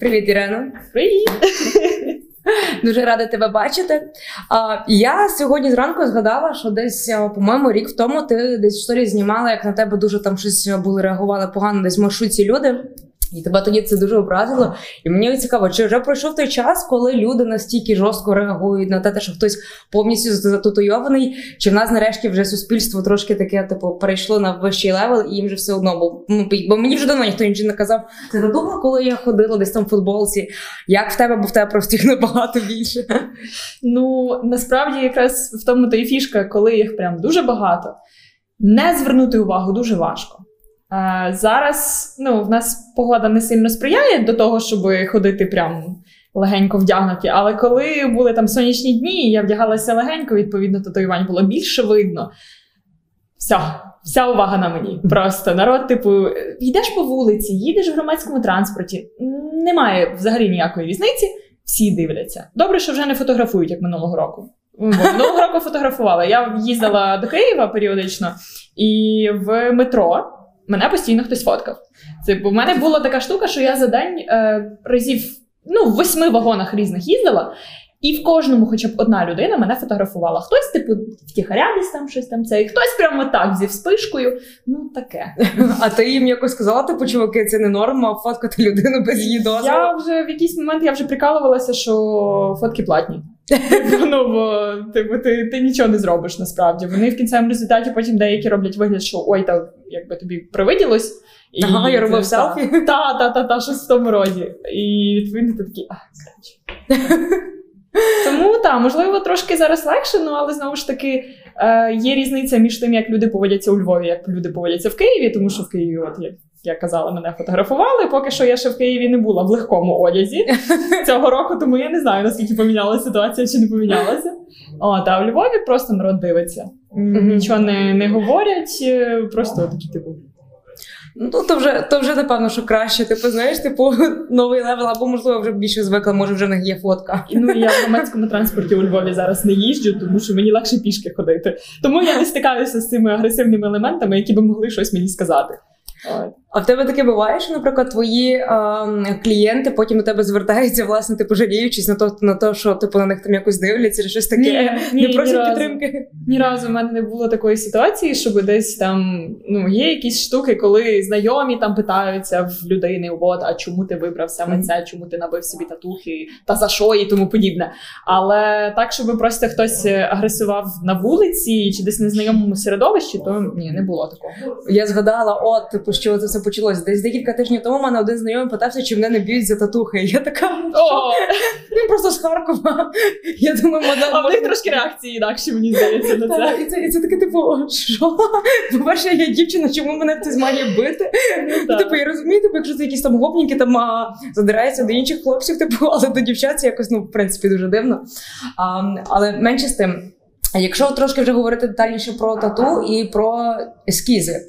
Привіт, Ірено. Привіт! Дуже рада тебе бачити. А, Я сьогодні зранку згадала, що десь, по-моєму, рік тому ти десь в story знімала, як на тебе дуже там щось були реагували погано, десь в маршрутці люди. І тебе тоді це дуже образило. І мені цікаво, чи вже пройшов той час, коли люди настільки жорстко реагують на те, що хтось повністю затутуйований, чи в нас нарешті вже суспільство трошки таке, типу, перейшло на вищий level, і їм вже все одно. Бо, ну, бо мені вже давно ніхто інший не казав. Це задумала, коли я ходила десь там в футболці. Як в тебе, бо в тебе просто їх набагато більше. Ну насправді якраз в тому то і фішка, коли їх прям дуже багато, не звернути увагу дуже важко. А, Зараз ну, в нас погода не сильно сприяє до того, щоб ходити прям легенько вдягнуті. Але коли були там сонячні дні, я вдягалася легенько, відповідно, татуювань було більше видно. Все, вся увага на мені. Просто народ, типу, йдеш по вулиці, їдеш в громадському транспорті, немає взагалі ніякої різниці, всі дивляться. Добре, що вже не фотографують, як минулого року. Минулого року фотографувала. Я їздила до Києва періодично, і в метро мене постійно хтось фоткав. Це бо в мене була така штука, що я за день е, разів ну, в восьми вагонах різних їздила. І в кожному, хоча б одна людина, мене фотографувала. Хтось, типу, втіхаря десь там щось там це, і хтось прямо так зі вспишкою. Ну таке. А ти їм якось сказала, типу, чуваки, це не норма, фоткати людину без її дозволу? Я вже в якийсь момент я вже прикалувалася, що фотки платні. Ну, бо типу, ти ти нічого не зробиш насправді. Вони в кінцевому результаті потім деякі роблять вигляд, що ой, та якби тобі привиділось. І ага, я робив селфі. Та, та, та, та, щось в тому роді. І відповідно ти такий, а, Тому так, можливо, трошки зараз легше, ну але знову ж таки е, є різниця між тим, як люди поводяться у Львові, як люди поводяться в Києві, тому що в Києві, от як я казала, мене фотографували. Поки що я ще в Києві не була в легкому одязі цього року, тому я не знаю, наскільки помінялася ситуація чи не помінялася. О, Та в Львові просто народ дивиться. Нічого не не говорять, е, просто такі типу. Ну, то вже то вже напевно, що краще. Типу, знаєш, типу новий level, або можливо вже більше звикла, може вже в них є фотка. Ну я в громадському транспорті у Львові зараз не їжджу, тому що мені легше пішки ходити. Тому я не стикаюся з цими агресивними елементами, які би могли щось мені сказати. А в тебе таке буває, що, наприклад, твої а, клієнти потім до тебе звертаються, власне, типу, жаліючись на то, на то, що типу на них там якось дивляться, чи щось таке ні, не ні, просять ні підтримки. Ні разу в мене не було такої ситуації, щоб десь там ну є якісь штуки, коли знайомі там питаються в людини, от, а чому ти вибрав саме це, чому ти набив собі татухи, та за що і тому подібне. Але так, щоб просто хтось агресував на вулиці чи десь незнайомому середовищі, то ні, не було такого. Я згадала, от типу, що це все почалось. Десь декілька тижнів тому мене один знайомий питався, чи мене не б'ють за татухи. Я така він просто з Харкова. Я думаю. А в них трошки реакції інакші, мені здається, на це. І це і це таке, типу, що? По-перше, я дівчина, чому мене хтось має бити? Ну, типу, я розумію, типу, якщо це якісь там гопніки там задираються до інших хлопців, типу, але до дівчат це якось, ну, в принципі, дуже дивно. Але менше з тим. Якщо трошки вже говорити детальніше про тату і про ескізи,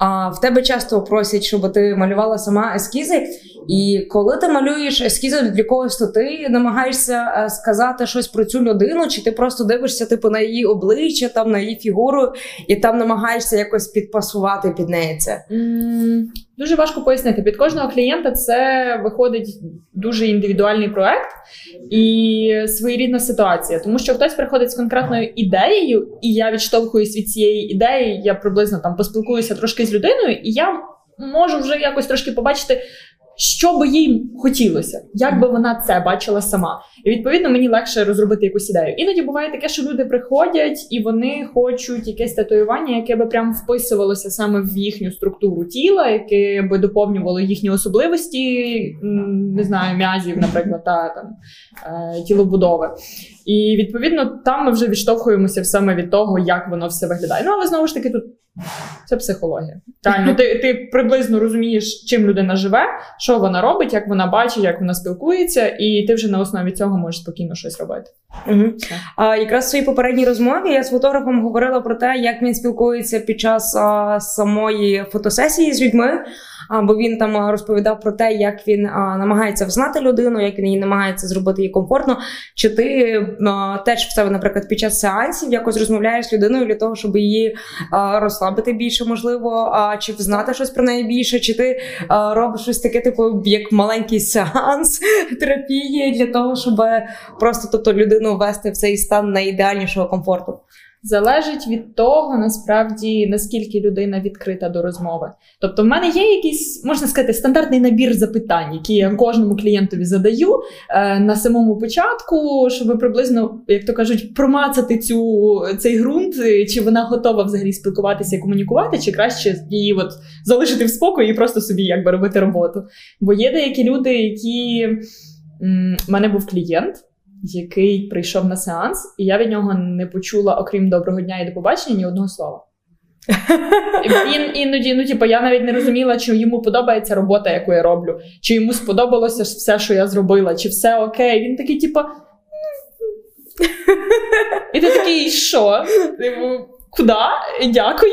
в тебе часто просять, щоб ти малювала сама ескізи. І коли ти малюєш ескізи для когось, то ти намагаєшся е, сказати щось про цю людину, чи ти просто дивишся типу на її обличчя, там на її фігуру, і там намагаєшся якось підпасувати під неї це. Mm, дуже важко пояснити. Під кожного клієнта це виходить дуже індивідуальний проект і своєрідна ситуація, тому що хтось приходить з конкретною ідеєю, і я відштовхуюсь від цієї ідеї. Я приблизно там поспілкуюся трошки з людиною, і я можу вже якось трошки побачити що би їй хотілося, як би вона це бачила сама. І відповідно мені легше розробити якусь ідею. Іноді буває таке, що люди приходять і вони хочуть якесь татуювання, яке би прям вписувалося саме в їхню структуру тіла, яке би доповнювало їхні особливості, не знаю, м'язів, наприклад, та там е, тілобудови. І відповідно там ми вже відштовхуємося саме від того, як воно все виглядає. Ну але знову ж таки, тут це психологія. Реально, ти ти приблизно розумієш, чим людина живе, що вона робить, як вона бачить, як вона спілкується, і ти вже на основі цього можеш спокійно щось робити. Угу. А якраз в своїй попередній розмові я з фотографом говорила про те, як він спілкується під час а, самої фотосесії з людьми. Бо він там розповідав про те, як він намагається взнати людину, як він її намагається зробити її комфортно. Чи ти теж в себе, наприклад, під час сеансів якось розмовляєш з людиною для того, щоб її розслабити більше, можливо, чи взнати щось про неї більше, чи ти робиш щось таке, типу, як маленький сеанс терапії для того, щоб просто тобто людину ввести в цей стан найідеальнішого комфорту? Залежить від того, насправді наскільки людина відкрита до розмови. Тобто, в мене є якийсь, можна сказати, стандартний набір запитань, які я кожному клієнтові задаю е, на самому початку, щоб приблизно, як то кажуть, промацати цю цей ґрунт, чи вона готова взагалі спілкуватися і комунікувати, чи краще її от залишити в спокої і просто собі якби робити роботу. Бо є деякі люди, які в мене був клієнт який прийшов на сеанс, і я від нього не почула, окрім доброго дня і до побачення, ні одного слова. Він іноді, ну типу, я навіть не розуміла, чи йому подобається робота, яку я роблю, чи йому сподобалося все, що я зробила, чи все окей. Він такий, типу. І ти такий, що? Типу, Куди? Дякую.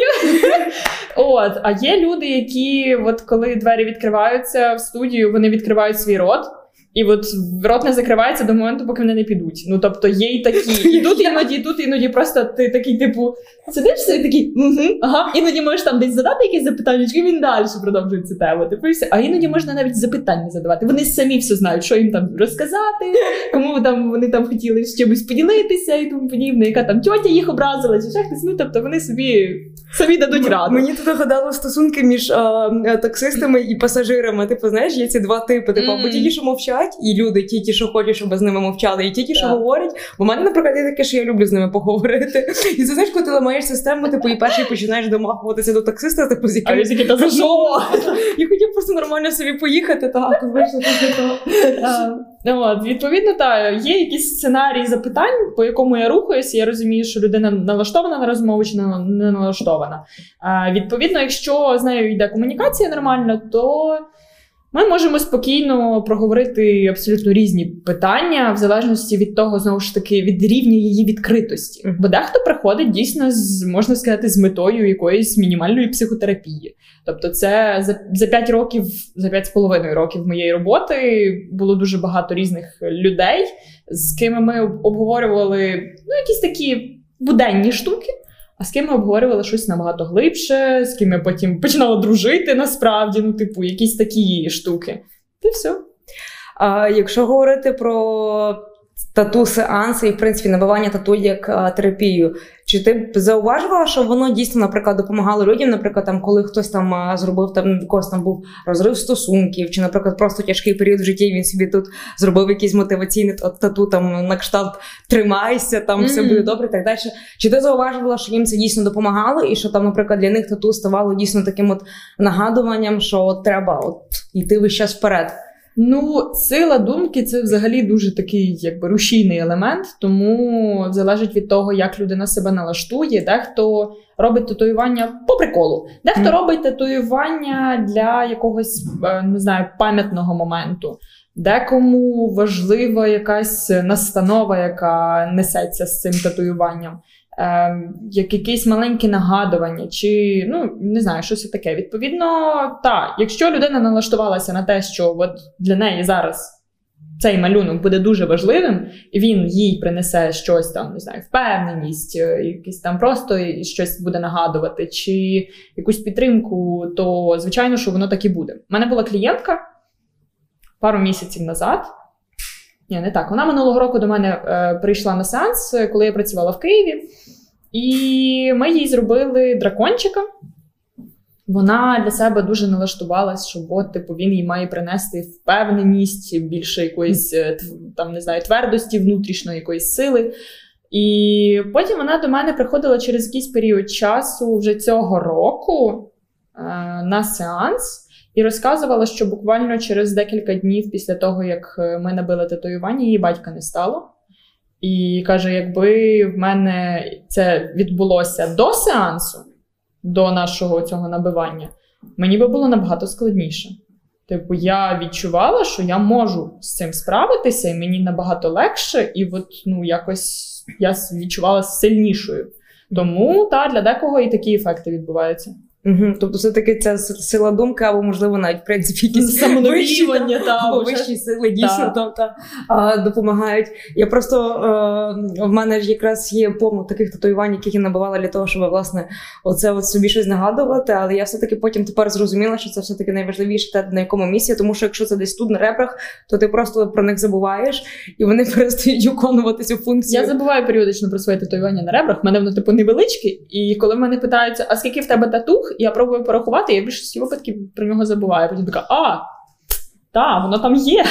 От, А є люди, які, от коли двері відкриваються в студію, вони відкривають свій рот. І от рот не закривається до моменту, поки вони не підуть. Ну тобто є й такі. І тут іноді, і тут іноді просто ти такий, типу, сидиш і такий, угу, ага, іноді можеш там десь задати якісь запитання, і він далі продовжує цю тему. Типу, все. А іноді можна навіть запитання задавати. Вони самі все знають, що їм там розказати, кому там вони там хотіли з чимось поділитися і тому подібне, яка там тьотя їх образила, чи ще хтось. Ну тобто вони собі самі дадуть раду. Мені тут нагадало стосунки між а, таксистами і пасажирами. Типу, знаєш, є ці два типи. Типу, або ті, що мовчать, і люди, ті, ті, що хочуть, щоб з ними мовчали, і ті, ті, що говорять. Бо в мене, наприклад, є таке, що я люблю з ними поговорити. І це знаєш, коли ти ламаєш систему, типу, і перший починаєш домахуватися до таксиста, типу, з яким... А за що? Я хотів просто нормально собі поїхати, так, вийшло Ну, от, Відповідно, так, є якісь сценарії запитань, по якому я рухаюся, я розумію, що людина налаштована на розмову чи не налаштована. А, Відповідно, якщо з нею йде комунікація нормально, то ми можемо спокійно проговорити абсолютно різні питання, в залежності від того, знову ж таки, від рівня її відкритості. Бо дехто приходить дійсно з можна сказати з метою якоїсь мінімальної психотерапії. Тобто, це за за 5 років, за 5,5 років моєї роботи було дуже багато різних людей, з ким ми обговорювали ну, якісь такі буденні штуки. А з ким ми обговорювали щось набагато глибше, з ким я потім починала дружити насправді, ну, типу, якісь такі штуки. І все. А якщо говорити про тату сеанси і, в принципі, набивання тату як терапію, чи ти зауважувала, що воно дійсно, наприклад, допомагало людям, наприклад, там, коли хтось там зробив там когось там був розрив стосунків, чи, наприклад, просто тяжкий період в житті він собі тут зробив якийсь мотиваційний тату, там на кшталт тримайся, там все буде добре, і так далі. Чи ти зауважувала, що їм це дійсно допомагало, і що там, наприклад, для них тату ставало дійсно таким от нагадуванням, що от треба от йти весь час вперед? Ну, сила думки це взагалі дуже такий якби рушійний елемент, тому залежить від того, як людина себе налаштує. Дехто робить татуювання по приколу, дехто mm. робить татуювання для якогось е, не знаю пам'ятного моменту. Декому важлива якась настанова, яка несеться з цим татуюванням. Ем, як якесь маленьке нагадування, чи ну не знаю, щось таке. Відповідно, так, якщо людина налаштувалася на те, що от для неї зараз цей малюнок буде дуже важливим, і він їй принесе щось там, не знаю, впевненість, е, якийсь там просто щось буде нагадувати, чи якусь підтримку, то звичайно, що воно так і буде. У мене була клієнтка пару місяців назад. Ні, не так. Вона минулого року до мене е, прийшла на сеанс, коли я працювала в Києві. І ми їй зробили дракончика. Вона для себе дуже налаштувалась, що от, типу, він їй має принести впевненість, більше якоїсь е, там, не знаю, твердості, внутрішньої якоїсь сили. І потім вона до мене приходила через якийсь період часу вже цього року е, на сеанс. І розказувала, що буквально через декілька днів після того, як е, ми набили татуювання, її батька не стало. І каже: якби в мене це відбулося до сеансу, до нашого цього набивання, мені би було набагато складніше. Типу, я відчувала, що я можу з цим справитися, і мені набагато легше, і от ну якось я відчувала сильнішою. Тому та для декого і такі ефекти відбуваються. Угу. Тобто, все-таки ця сила думки, або, можливо, навіть в принципі якісь самонавіювання та або вищі сили дійсно тобто, а, допомагають. Я просто а, в мене ж якраз є повно таких татуювань, яких я набивала для того, щоб власне оце от собі щось нагадувати. Але я все-таки потім тепер зрозуміла, що це все-таки найважливіше те, на якому місці, тому що якщо це десь тут на ребрах, то ти просто про них забуваєш і вони перестають виконувати цю функцію. Я забуваю періодично про своє татуювання на ребрах. У мене воно типу невеличке, і коли мене питаються, а скільки в тебе татух? Я пробую порахувати, я в більшості випадків про нього забуваю. Потім така, а, так, воно там є.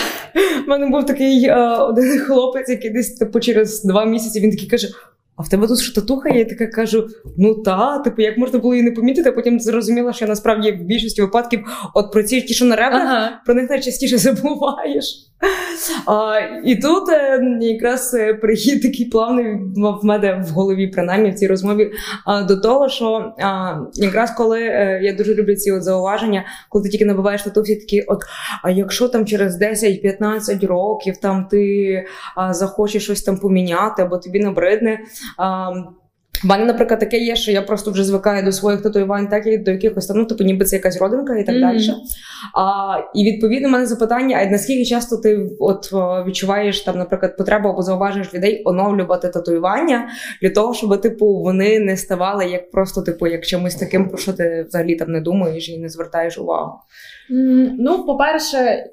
У мене був такий е, один хлопець, який десь типу, через два місяці він такий каже: а в тебе тут що татуха? Я така кажу: ну та, типу, як можна було її не помітити, а потім зрозуміла, що насправді в більшості випадків от про ці ті, що на ребрах, ага. про них найчастіше забуваєш. А, І тут е, якраз е, прихід такий плавний в мене в голові, принаймні в цій розмові, а, до того, що а, якраз коли е, я дуже люблю ці от зауваження, коли ти тільки набуваєш тату, всі такі, от а якщо там через 10-15 років там ти а, захочеш щось там поміняти, або тобі набридне. А, у мене, наприклад, таке є, що я просто вже звикаю до своїх татуювань, так і до якихось там, ну, типу, ніби це якась родинка і так mm-hmm. далі. А, І відповідно, у мене запитання: а наскільки часто ти от відчуваєш там, наприклад, потребу або зауважуєш людей оновлювати татуювання для того, щоб типу вони не ставали як просто, типу, як чимось таким, про що ти взагалі там не думаєш і не звертаєш увагу? Mm, ну, по-перше,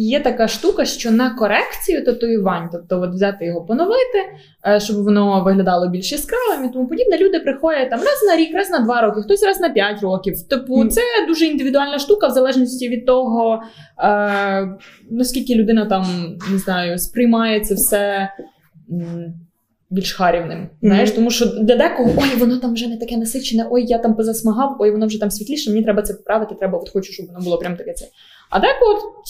Є така штука, що на корекцію татуювань, тобто от взяти його поновити, е, щоб воно виглядало більш яскравим і тому подібне. Люди приходять там раз на рік, раз на два роки, хтось раз на п'ять років. Типу, це дуже індивідуальна штука, в залежності від того, е, наскільки людина там не знаю, сприймає це все. Більш харівним, знаєш, mm-hmm. тому що для декого ой, воно там вже не таке насичене, ой, я там позасмагав, ой, воно вже там світліше, мені треба це поправити, треба, от хочу, щоб воно було прям таке це. А декого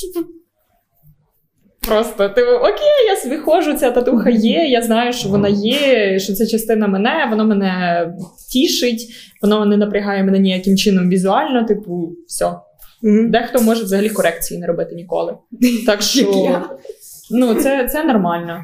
Просто ти окей, я собі ходжу, ця татуха є. Я знаю, що вона є, що це частина мене, воно мене тішить, воно не напрягає мене ніяким чином візуально. Типу, все. Mm-hmm. Дехто може взагалі корекції не робити ніколи. Так що ну, це, це нормально.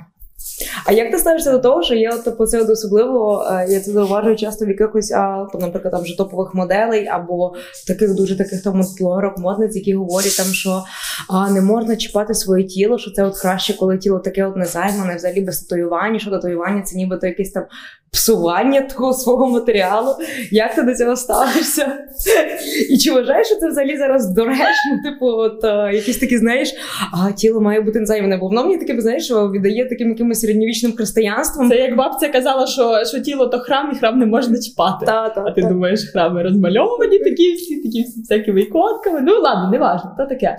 А як ти ставишся до того, що є от, типу, це особливо, е, я це зауважую часто в якихось, а, наприклад, там вже топових моделей, або таких дуже таких там блогерок, модниць, які говорять, там, що а, не можна чіпати своє тіло, що це от краще, коли тіло таке от незаймане, взагалі без татуювання, що татуювання це нібито якесь там псування того свого матеріалу. Як ти до цього ставишся? І чи вважаєш, що це взагалі зараз доречно? Типу, от якісь такі, знаєш, а тіло має бути незаймане, бо воно мені таке, знаєш, віддає таким якимось християнством. Це як бабця казала, що що тіло то храм, і храм не можна чіпати. Та, та, а ти та. думаєш, храми розмальовані, такі всі, такі всі всякими іконками. Ну ладно, не важно, то таке.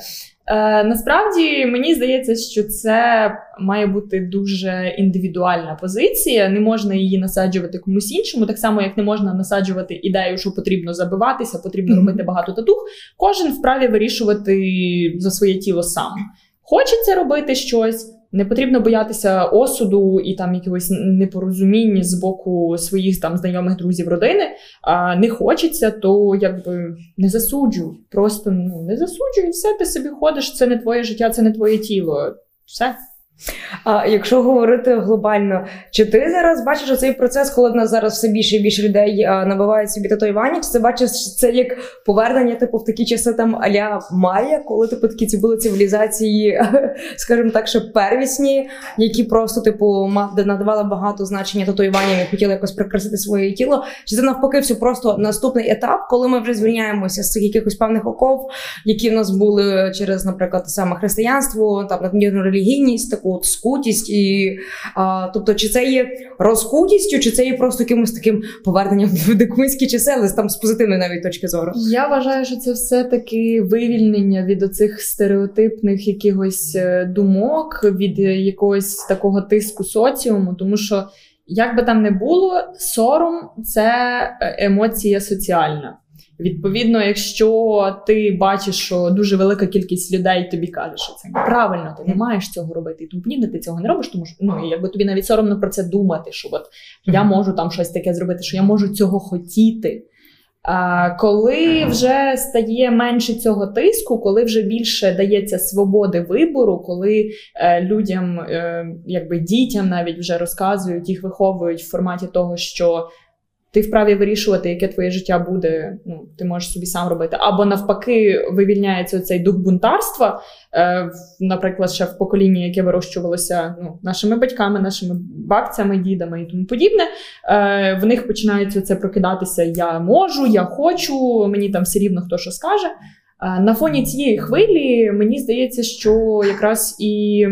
Е, Насправді мені здається, що це має бути дуже індивідуальна позиція. Не можна її насаджувати комусь іншому, так само як не можна насаджувати ідею, що потрібно забиватися, потрібно робити багато татух. Кожен вправі вирішувати за своє тіло сам. Хочеться робити щось. Не потрібно боятися осуду і там якихось непорозуміння з боку своїх там знайомих друзів родини. А не хочеться, то якби не засуджуй. Просто ну не засуджуй, все ти собі ходиш. Це не твоє життя, це не твоє тіло. Все. А якщо говорити глобально, чи ти зараз бачиш цей процес, коли в нас зараз все більше і більше людей набивають собі татуювання, чи ти бачиш це як повернення, типу, в такі часи там аля Майя, коли типу такі ці були цивілізації, скажімо так, ще первісні, які просто типу надавали багато значення татуюванням і хотіли якось прикрасити своє тіло? Чи це навпаки все просто наступний етап, коли ми вже звільняємося з цих якихось певних оков, які в нас були через, наприклад, саме християнство, там надмірну релігійність? таку от скутість, і а, тобто, чи це є розкутістю, чи це є просто якимось таким поверненням в дикунські але там з позитивної навіть точки зору? Я вважаю, що це все таки вивільнення від оцих стереотипних якихось е, думок, від якогось такого тиску соціуму, тому що. Як би там не було, сором це е, емоція соціальна. Відповідно, якщо ти бачиш, що дуже велика кількість людей тобі каже, що це неправильно, ти не маєш цього робити, і тому подібне, ти цього не робиш, тому що ну якби тобі навіть соромно про це думати, що от я можу там щось таке зробити, що я можу цього хотіти. А коли вже стає менше цього тиску, коли вже більше дається свободи вибору, коли е, людям, е, якби дітям навіть вже розказують, їх виховують в форматі того, що ти вправі вирішувати, яке твоє життя буде. Ну, ти можеш собі сам робити. Або навпаки, вивільняється цей дух бунтарства. Е, Наприклад, ще в поколінні, яке вирощувалося ну, нашими батьками, нашими бабцями, дідами і тому подібне. Е, В них починається це прокидатися: я можу, я хочу, мені там все рівно хто що скаже. Е, на фоні цієї хвилі мені здається, що якраз і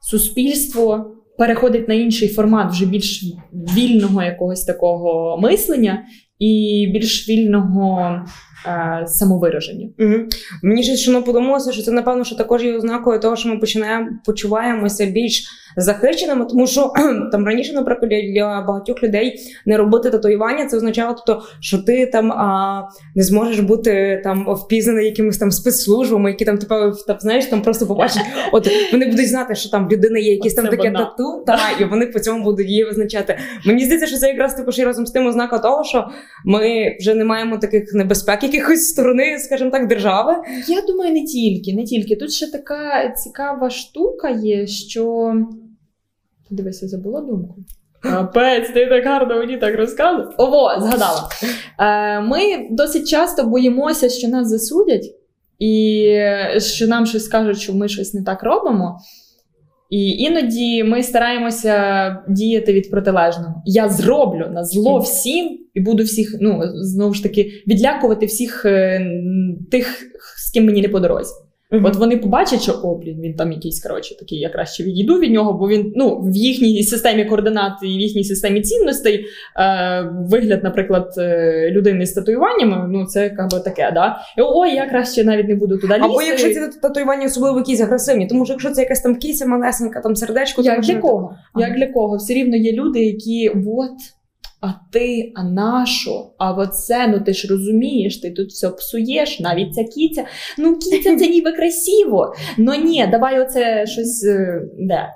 суспільство переходить на інший формат вже більш вільного якогось такого мислення і більш вільного е, самовираження. Угу. Мені ще що подумалося, що це напевно що також є ознакою того, що ми починаємо почуваємося більш захищеними, тому що там раніше, наприклад, для багатьох людей не робити татуювання, це означало, тобто, що ти там а, не зможеш бути там впізнаний якимись там спецслужбами, які там типу, там, знаєш, там просто побачать, от вони будуть знати, що там в людини є якісь там таке тату, та і вони по цьому будуть її визначати. Мені здається, що це якраз також і разом з тим ознака того, що ми вже не маємо таких небезпек, якихось сторони, скажімо так, держави. Я думаю, не тільки, не тільки. Тут ще така цікава штука є, що. Дивися, забула думку. Капець, ти так гарно мені так розказував. Ого, згадала. Е, Ми досить часто боїмося, що нас засудять, і що нам щось скажуть, що ми щось не так робимо. І іноді ми стараємося діяти від протилежного. Я зроблю на зло всім і буду всіх, ну знову ж таки, відлякувати всіх е, тих, з ким мені не по дорозі. Mm-hmm. От вони побачать, що о, блін, він там якийсь коротше такий, я краще відійду від нього, бо він ну в їхній системі координат і в їхній системі цінностей е, вигляд, наприклад, е, людини з татуюваннями, ну це якби таке, да. І, Ой, я краще навіть не буду туди лізти. Або якщо ці татуювання особливо якісь агресивні, тому що якщо це якась там кіся малесенька, там сердечко, як для кого? Ага. Як для кого? Все рівно є люди, які от а ти, а нащо? А оце, ну ти ж розумієш, ти тут все псуєш, навіть ця кіця. Ну, кіця це ніби красиво. Ну ні, давай оце щось е, де.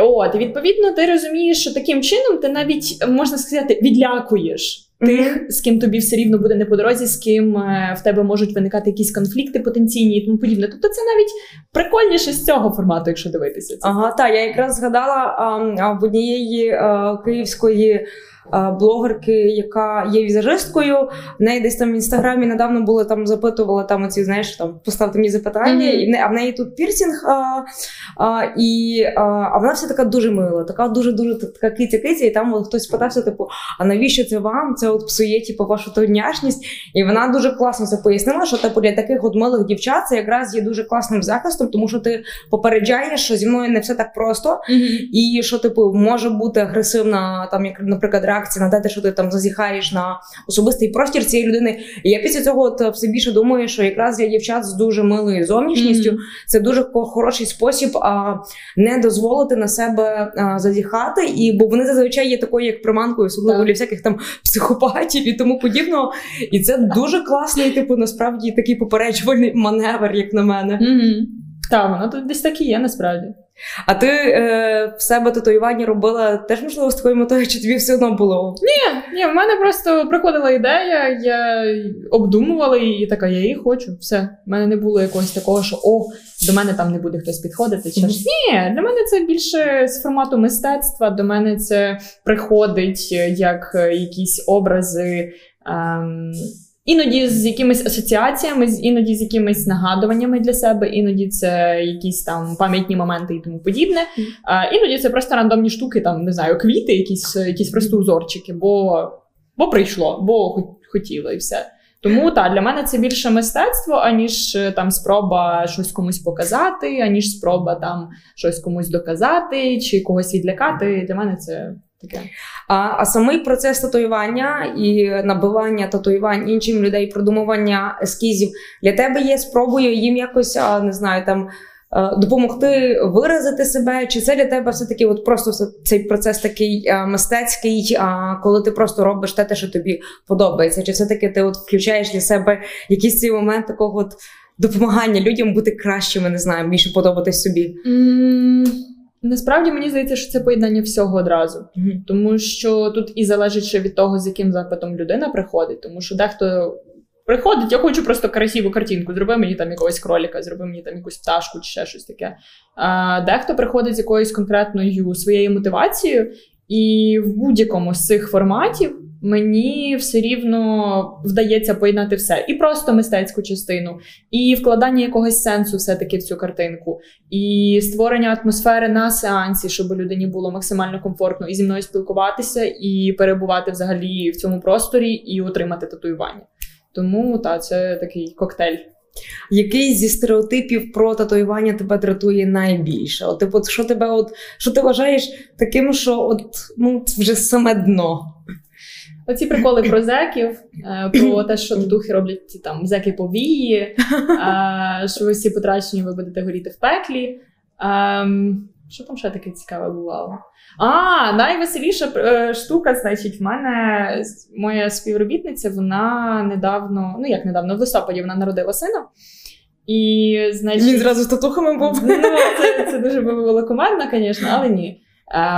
От, відповідно, ти розумієш, що таким чином ти навіть можна сказати відлякуєш. Тих, з ким тобі все рівно буде не по дорозі, з ким е, в тебе можуть виникати якісь конфлікти потенційні і тому подібне. Тобто це навіть прикольніше з цього формату, якщо дивитися. Це. Ага, так, я якраз згадала а, в однієї а, київської блогерки, яка є візажисткою. В неї десь там в інстаграмі недавно були там запитували там оці, знаєш, там поставте мені запитання, mm-hmm. і а в неї тут пірсінг. А, а, і, а, а вона вся така дуже мила, така дуже-дуже така киця-киця, і там от хтось питався, типу, а навіщо це вам? Це от псує типу, вашу тодняшність. І вона дуже класно це пояснила, що типу, для таких от милих дівчат це якраз є дуже класним захистом, тому що ти попереджаєш, що зі мною не все так просто, mm-hmm. і що типу може бути агресивна, там, як, наприклад, реакція на те, що ти там зазіхаєш на особистий простір цієї людини. І я після цього от все більше думаю, що якраз для дівчат з дуже милою зовнішністю mm-hmm. це дуже хороший спосіб а, не дозволити на себе а, зазіхати, і бо вони зазвичай є такою, як приманкою, особливо для всяких там психопатів і тому подібного. І це дуже класний, типу, насправді такий попереджувальний маневр, як на мене. Mm-hmm. Так, воно тут десь так і є насправді. А ти е, в себе татуювання робила теж, можливо, з такою метою, чи тобі все одно було? Ні, ні, в мене просто приходила ідея, я обдумувала її, і така, я її хочу. Все. У мене не було якогось такого, що о, до мене там не буде хтось підходити. Чи mm-hmm. Ні, для мене це більше з формату мистецтва, до мене це приходить як якісь образи. Ем, Іноді з якимись асоціаціями, іноді з якимись нагадуваннями для себе, іноді це якісь там пам'ятні моменти і тому подібне. А, Іноді це просто рандомні штуки, там не знаю, квіти, якісь якісь просто узорчики, бо бо прийшло, бо хотіло і все. Тому так, для мене це більше мистецтво, аніж там спроба щось комусь показати, аніж спроба там щось комусь доказати чи когось відлякати. Для мене це таке. А а самий процес татуювання і набивання татуювань іншим людей, продумування ескізів для тебе є спробою їм якось не знаю там. Допомогти виразити себе, чи це для тебе все-таки от просто цей процес такий а, мистецький, а, коли ти просто робиш те, що тобі подобається? Чи все-таки ти от включаєш для себе якийсь цей момент такого от допомагання людям бути кращими, не знаю, більше подобатись собі? Mm. Насправді мені здається, що це поєднання всього одразу, mm-hmm. тому що тут і залежить ще від того, з яким запитом людина приходить, тому що дехто приходить, я хочу просто красиву картинку, зроби мені там якогось кроліка, зроби мені там якусь пташку чи ще щось таке. А Дехто приходить з якоюсь конкретною своєю мотивацією, і в будь-якому з цих форматів мені все рівно вдається поєднати все. І просто мистецьку частину, і вкладання якогось сенсу все-таки в цю картинку, і створення атмосфери на сеансі, щоб людині було максимально комфортно і зі мною спілкуватися, і перебувати взагалі в цьому просторі, і отримати татуювання. Тому та це такий коктейль. Який зі стереотипів про татуювання тебе дратує найбільше? От, типу, що тебе, от що ти вважаєш таким, що от ну вже саме дно? Оці приколи про зеків, е, про те, що духи роблять там зеки повії, що ви всі потрачені, ви будете горіти в пеклі. Ем, що там ще таке цікаве бувало? А, найвеселіша е, штука, значить, в мене моя співробітниця, вона недавно, ну як недавно, в листопаді вона народила сина. І, значить, Він зразу з татухами був. Ну, Це це дуже було кумедно, звісно, але ні.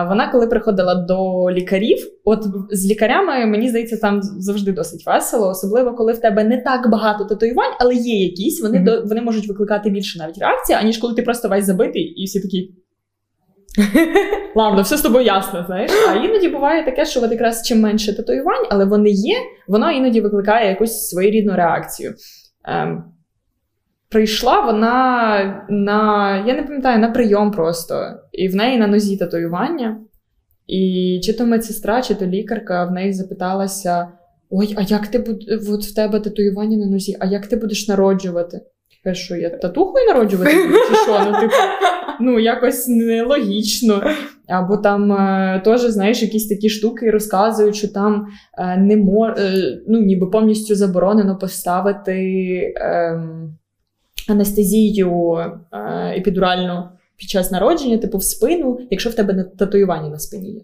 Вона, коли приходила до лікарів, от з лікарями, мені здається, там завжди досить весело, особливо коли в тебе не так багато татуювань, але є якісь, вони mm-hmm. до, вони можуть викликати більше навіть реакції, аніж коли ти просто весь забитий, і всі такі. Ладно, все з тобою ясно, знаєш. А іноді буває таке, що от якраз чим менше татуювань, але вони є, воно іноді викликає якусь своєрідну реакцію. Ем, Прийшла вона на, я не пам'ятаю, на прийом просто, і в неї на нозі татуювання. І чи то медсестра, чи то лікарка в неї запиталася: Ой, а як ти буд... от в тебе татуювання на нозі, а як ти будеш народжувати? Каже, що я татухою народжувати? Чи що? Ну, типу, ну якось нелогічно. Або там е, теж, знаєш, якісь такі штуки розказують, що там е, не мож... е, ну, ніби повністю заборонено поставити. Е, анестезію е, епідуральну під час народження, типу в спину, якщо в тебе татуювання на спині є.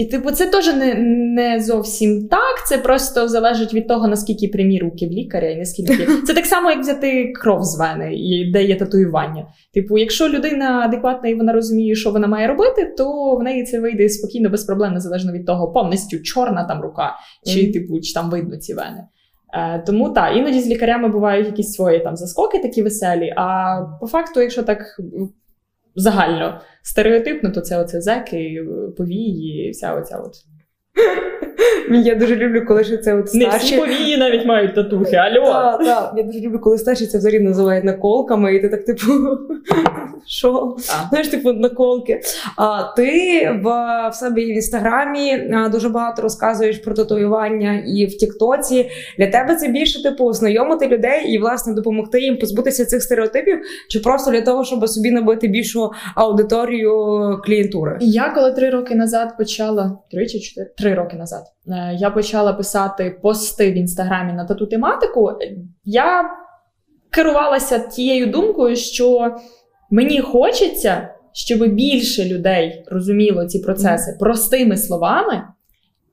І, типу, це теж не не зовсім так. Це просто залежить від того, наскільки прямі руки в лікаря, і наскільки. Це так само, як взяти кров з вени, де є татуювання. Типу, якщо людина адекватна і вона розуміє, що вона має робити, то в неї це вийде спокійно, без проблем, незалежно від того, повністю чорна там рука, чи mm-hmm. типу, чи там видно ці вени. Е, тому так, іноді з лікарями бувають якісь свої там заскоки такі веселі. А по факту, якщо так загально стереотипно, то це оце зеки, повії, вся оця от. Я дуже люблю, коли ще це от старші... Не всі повії навіть мають татухи, альо! Так, так. Я дуже люблю, коли старші це взагалі називають наколками, і ти так, типу, що? Знаєш, типу, наколки. А ти в, в себе в інстаграмі дуже багато розказуєш про татуювання і в Тіктоці. Для тебе це більше, типу, ознайомити людей і, власне, допомогти їм позбутися цих стереотипів, чи просто для того, щоб собі набити більшу аудиторію клієнтури? Я коли три роки назад почала, три чи чотири три роки назад. Е, я почала писати пости в інстаграмі на тату тематику. Я керувалася тією думкою, що мені хочеться, щоб більше людей розуміло ці процеси простими словами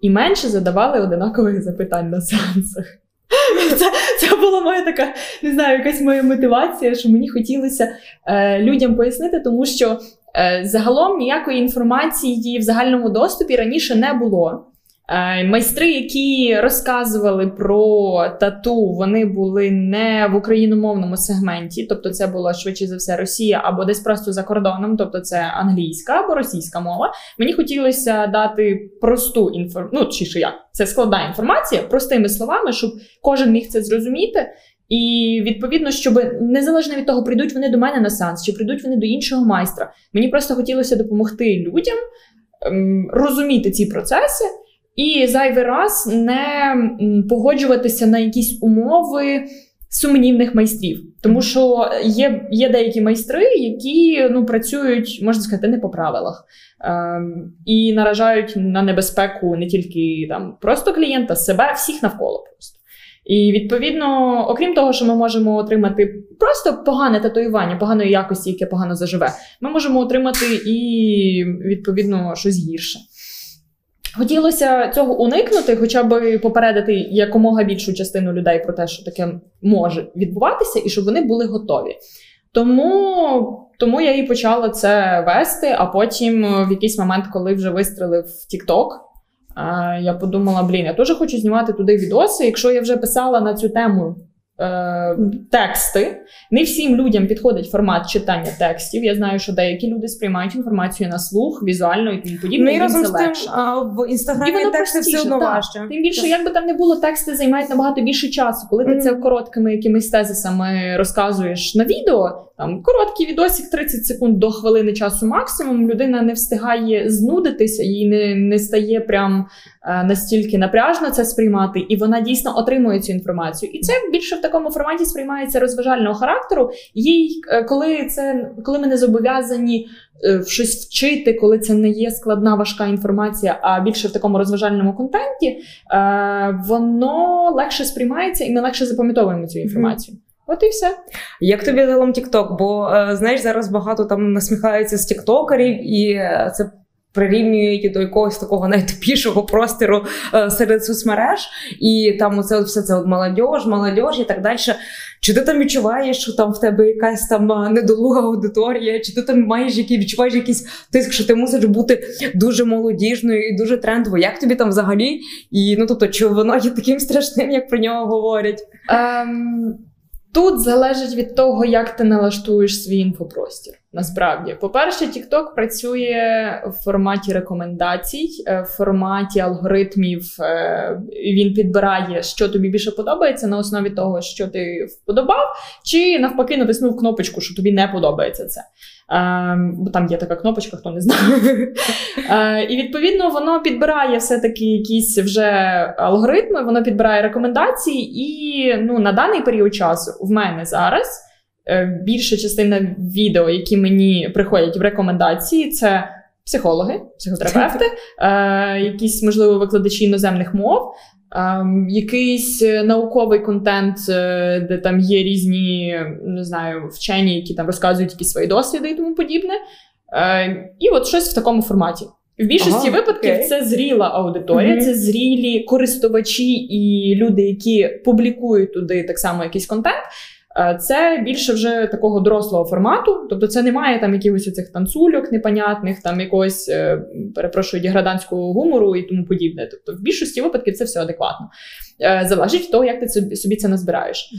і менше задавали одинакових запитань на сеансах. Це це була моя така, не знаю, якась моя мотивація, що мені хотілося е, людям пояснити, тому що е, загалом ніякої інформації в загальному доступі раніше не було. Е, майстри, які розказували про тату, вони були не в україномовному сегменті, тобто це була швидше за все Росія або десь просто за кордоном, тобто це англійська або російська мова. Мені хотілося дати просту інформацію, ну чи що як це складна інформація, простими словами, щоб кожен міг це зрозуміти. І відповідно, щоб незалежно від того, прийдуть вони до мене на сеанс, чи прийдуть вони до іншого майстра. Мені просто хотілося допомогти людям ем, розуміти ці процеси. І зайвий раз не погоджуватися на якісь умови сумнівних майстрів. Тому що є є деякі майстри, які ну, працюють, можна сказати, не по правилах е, і наражають на небезпеку не тільки там просто клієнта, себе, всіх навколо просто. І відповідно, окрім того, що ми можемо отримати просто погане татуювання, поганої якості, яке погано заживе, ми можемо отримати і відповідно щось гірше. Хотілося цього уникнути, хоча б попередити якомога більшу частину людей про те, що таке може відбуватися, і щоб вони були готові. Тому тому я і почала це вести. А потім, в якийсь момент, коли вже вистрелив TikTok, я подумала: блін, я теж хочу знімати туди відоси. Якщо я вже писала на цю тему е, тексти. Не всім людям підходить формат читання текстів. Я знаю, що деякі люди сприймають інформацію на слух, візуально і тому подібне. Ну і разом з тим а, в інстаграмі і тексти все одно так. важче. Тим більше, як би там не було, тексти займають набагато більше часу. Коли ти mm. це короткими якимись тезисами розказуєш на відео, там короткий відосик 30 секунд до хвилини часу максимум. Людина не встигає знудитися, їй не, не стає прям е, настільки напряжно це сприймати, і вона дійсно отримує цю інформацію. І це більше в такому форматі сприймається розважального характеру. Їй, е, коли це коли ми не зобов'язані е, щось вчити, коли це не є складна важка інформація, а більше в такому розважальному контенті, е, воно легше сприймається, і ми легше запам'ятовуємо цю інформацію. От і все. Як тобі загалом TikTok? Бо е, знаєш, зараз багато там насміхаються з тіктокерів, і е, це прирівнюють до якогось такого найтупішого простору е, серед соцмереж, і там оце все це от молодіж, молодіж і так далі. Чи ти там відчуваєш, що там в тебе якась там недолуга аудиторія, чи ти там маєш який відчуваєш якийсь тиск, що ти мусиш бути дуже молодіжною і дуже трендовою? Як тобі там взагалі? І ну тобто, чи воно є таким страшним, як про нього говорять? Ем, тут залежить від того, як ти налаштуєш свій інфопростір. Насправді, по-перше, TikTok працює в форматі рекомендацій, е, в форматі алгоритмів. е, Він підбирає, що тобі більше подобається на основі того, що ти вподобав, чи навпаки натиснув кнопочку, що тобі не подобається це. Ем, Бо там є така кнопочка, хто не знає. Е, І відповідно воно підбирає все-таки якісь вже алгоритми, воно підбирає рекомендації, і ну, на даний період часу в мене зараз е, більша частина відео, які мені приходять в рекомендації, це психологи, психотерапевти, е, якісь, можливо, викладачі іноземних мов. Ем, якийсь е, науковий контент, е, де там є різні, не знаю, вчені, які там розказують якісь свої досвіди і тому подібне. Е, і от щось в такому форматі. В більшості Ага, випадків окей. це зріла аудиторія, угу. це зрілі користувачі і люди, які публікують туди так само якийсь контент. Е, Це більше вже такого дорослого формату, тобто це немає там якихось цих танцульок непонятних, там якогось, е, перепрошую, деградантського гумору і тому подібне. Тобто, в більшості випадків це все адекватно. Е, Залежить від того, як ти собі це назбираєш.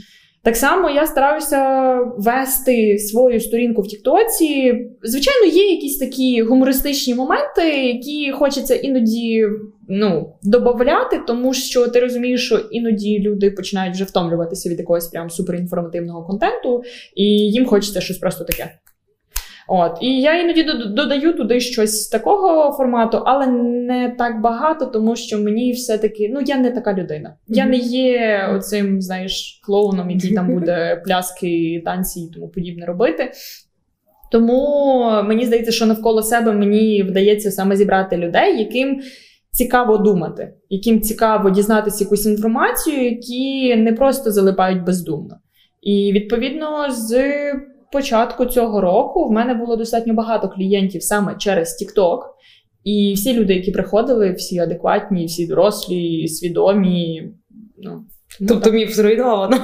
Так само я стараюся вести свою сторінку в Тіктоці. Звичайно, є якісь такі гумористичні моменти, які хочеться іноді ну, додати, тому що ти розумієш, що іноді люди починають вже втомлюватися від якогось прям суперінформативного контенту, і їм хочеться щось просто таке. От, і я іноді додаю туди щось такого формату, але не так багато, тому що мені все-таки ну я не така людина. Я не є оцим, знаєш, клоуном, який там буде пляски, танці і тому подібне робити. Тому мені здається, що навколо себе мені вдається саме зібрати людей, яким цікаво думати, яким цікаво дізнатися якусь інформацію, які не просто залипають бездумно. І відповідно з початку цього року в мене було достатньо багато клієнтів саме через TikTok. І всі люди, які приходили, всі адекватні, всі дорослі, свідомі. Ну, Тобто міф зруйновано.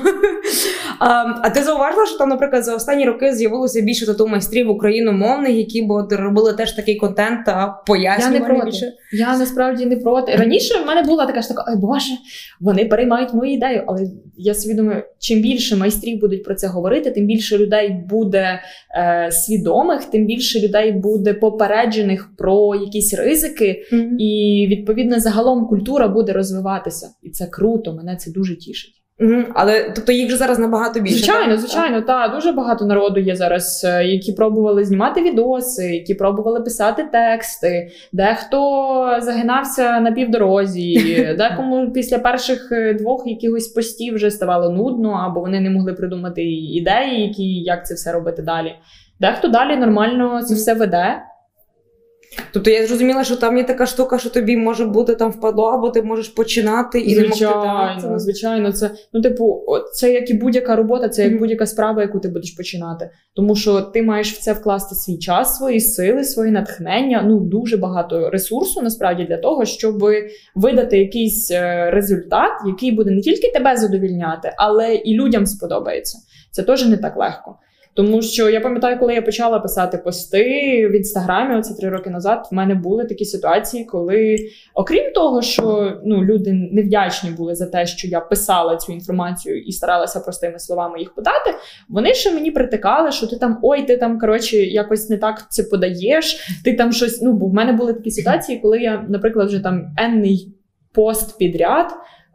А, а ти зауважила, що там, наприклад, за останні роки з'явилося більше тату майстрів україномовних, які б робили теж такий контент та Я не проти. більше. Я насправді не проти. Раніше в мене була така ж така, ой Боже, вони переймають мою ідею. Але я собі думаю, чим більше майстрів будуть про це говорити, тим більше людей буде е, свідомих, тим більше людей буде попереджених про якісь ризики, і відповідно загалом культура буде розвиватися. І це круто, мене це дуже тішить. Мгм. Але тобто їх вже зараз набагато більше. Звичайно, так? звичайно, та дуже багато народу є зараз, е, які пробували знімати відоси, які пробували писати тексти. Дехто загинався на півдорозі, декому після перших е, двох якихось постів вже ставало нудно, або вони не могли придумати ідеї, які як це все робити далі. Дехто далі нормально це все веде. Тобто я зрозуміла, що там є така штука, що тобі може бути там впадло, або ти можеш починати і не могти. Звичайно, звичайно, це ну, типу, це як і будь-яка робота, це як Мгм. будь-яка справа, яку ти будеш починати. Тому що ти маєш в це вкласти свій час, свої сили, свої натхнення. Ну дуже багато ресурсу насправді для того, щоб видати якийсь е, результат, який буде не тільки тебе задовільняти, але і людям сподобається. Це теж не так легко. Тому що я пам'ятаю, коли я почала писати пости в інстаграмі, оце три роки назад, в мене були такі ситуації, коли, окрім того, що ну, люди невдячні були за те, що я писала цю інформацію і старалася простими словами їх подати, вони ще мені притикали, що ти там ой, ти там коротше якось не так це подаєш. Ти там щось. Ну, бо в мене були такі ситуації, коли я, наприклад, вже там енний пост підряд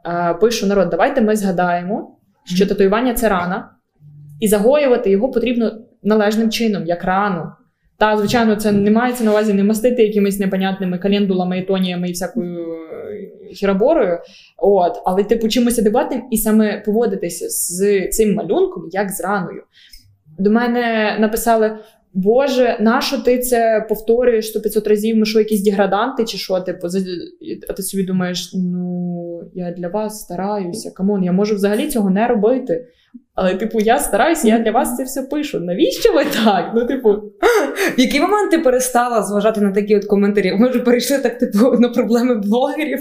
е, пишу народ, давайте ми згадаємо, що татуювання це рана і загоювати його потрібно належним чином, як рану. Та, звичайно, це не мається на увазі не мастити якимись непонятними календулами, ітоніями і всякою е, хіраборою. От, але типу чимось адекватним і саме поводитися з цим малюнком, як з раною. До мене написали: Боже, нащо ти це повторюєш 100-500 разів? Ми що, якісь деграданти, чи що? Типу, а ти собі думаєш, ну я для вас стараюся, come on, я можу взагалі цього не робити. Але, типу, я стараюся, я для вас це все пишу. Навіщо ви так? Ну, типу, в який момент ти перестала зважати на такі от коментарі? Ми вже перейшли так, типу, на проблеми блогерів.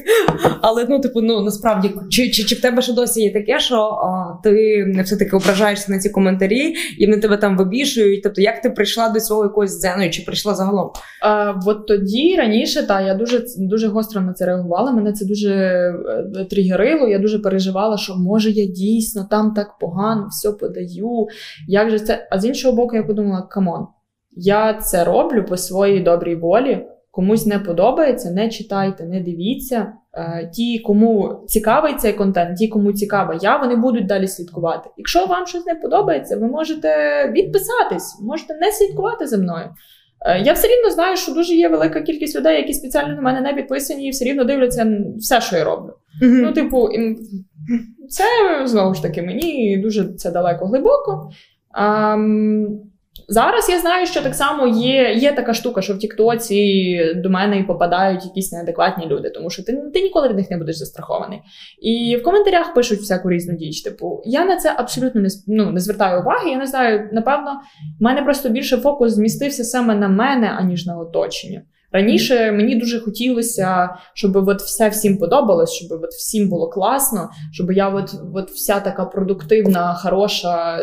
Але ну, типу, ну насправді, чи чи, чи в тебе ще досі є таке, що а, ти все-таки ображаєшся на ці коментарі, і вони тебе там вибішують? Тобто, як ти прийшла до цього якоїсь дзену, чи прийшла загалом? А, От тоді раніше та я дуже дуже гостро на це реагувала. Мене це дуже е, тригерило. Я дуже переживала, що може я дійсно там так погано все подаю. Як же це? А з іншого боку, я подумала: come on, я це роблю по своїй добрій волі. Комусь не подобається, не читайте, не дивіться. Е, ті, кому цікавий цей контент, ті, кому цікава я, вони будуть далі слідкувати. Якщо вам щось не подобається, ви можете відписатись, можете не слідкувати за мною. Е, я все рівно знаю, що дуже є велика кількість людей, які спеціально на мене не підписані, і все рівно дивляться все, що я роблю. Mm-hmm. Ну, типу, це знову ж таки мені дуже це далеко глибоко. А, Зараз я знаю, що так само є є така штука, що в Тіктоці до мене і попадають якісь неадекватні люди, тому що ти ти ніколи від них не будеш застрахований. І в коментарях пишуть всяку різну діч. Типу, я на це абсолютно не ну, не звертаю уваги. Я не знаю, напевно, в мене просто більше фокус змістився саме на мене, аніж на оточення. Раніше мені дуже хотілося, щоб от все всім подобалось, щоб от всім було класно, щоб я от, от вся така продуктивна, хороша,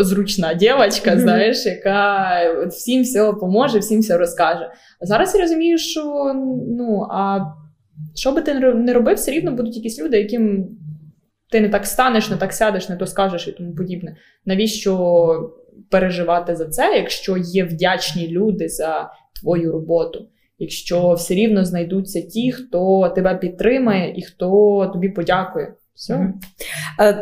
зручна дівчинка, знаєш, яка всім все поможе, всім все розкаже. А зараз я розумію, що ну а що би ти не робив, все рівно будуть якісь люди, яким ти не так станеш, не так сядеш, не то скажеш і тому подібне. Навіщо переживати за це, якщо є вдячні люди за твою роботу. Якщо все рівно знайдуться ті, хто тебе підтримає і хто тобі подякує. Все.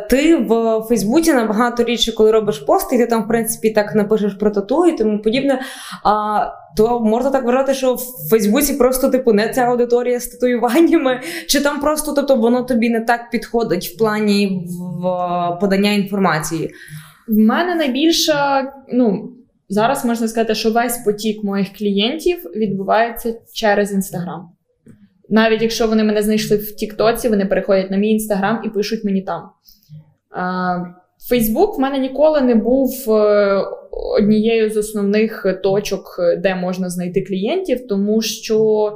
Ти в Фейсбуці набагато рідше, коли робиш пости, і ти там, в принципі, так напишеш про тату і тому подібне. А то можна так вважати, що в Фейсбуці просто типу не ця аудиторія з татуюваннями, чи там просто тобто воно тобі не так підходить в плані в подання інформації? В мене найбільша, ну зараз можна сказати, що весь потік моїх клієнтів відбувається через інстаграм. Навіть якщо вони мене знайшли в Тіктоці, вони переходять на мій інстаграм і пишуть мені там. Фейсбук в мене ніколи не був е, однією з основних точок, де можна знайти клієнтів, тому що.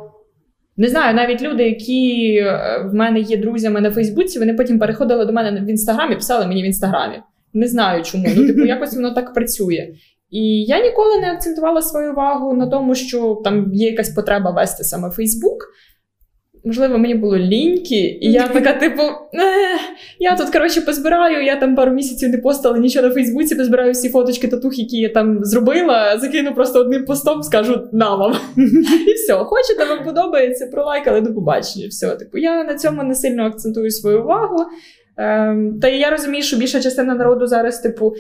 Не знаю, навіть люди, які е, в мене є друзями на Фейсбуці, вони потім переходили до мене в інстаграмі, писали мені в інстаграмі. Не знаю чому. Ну, типу, якось воно так працює. І я ніколи не акцентувала свою увагу на тому, що там є якась потреба вести саме Фейсбук. Можливо, мені було ліньки, і я така, типу, я тут, коротше, позбираю, я там пару місяців не постала нічого на Фейсбуці, позбираю всі фоточки татух, які я там зробила, закину просто одним постом, скажу на вам. І все, хочете, вам подобається, пролайкали до побачення. Все, типу, я на цьому не сильно акцентую свою увагу. Ем, та я розумію, що більша частина народу зараз, типу,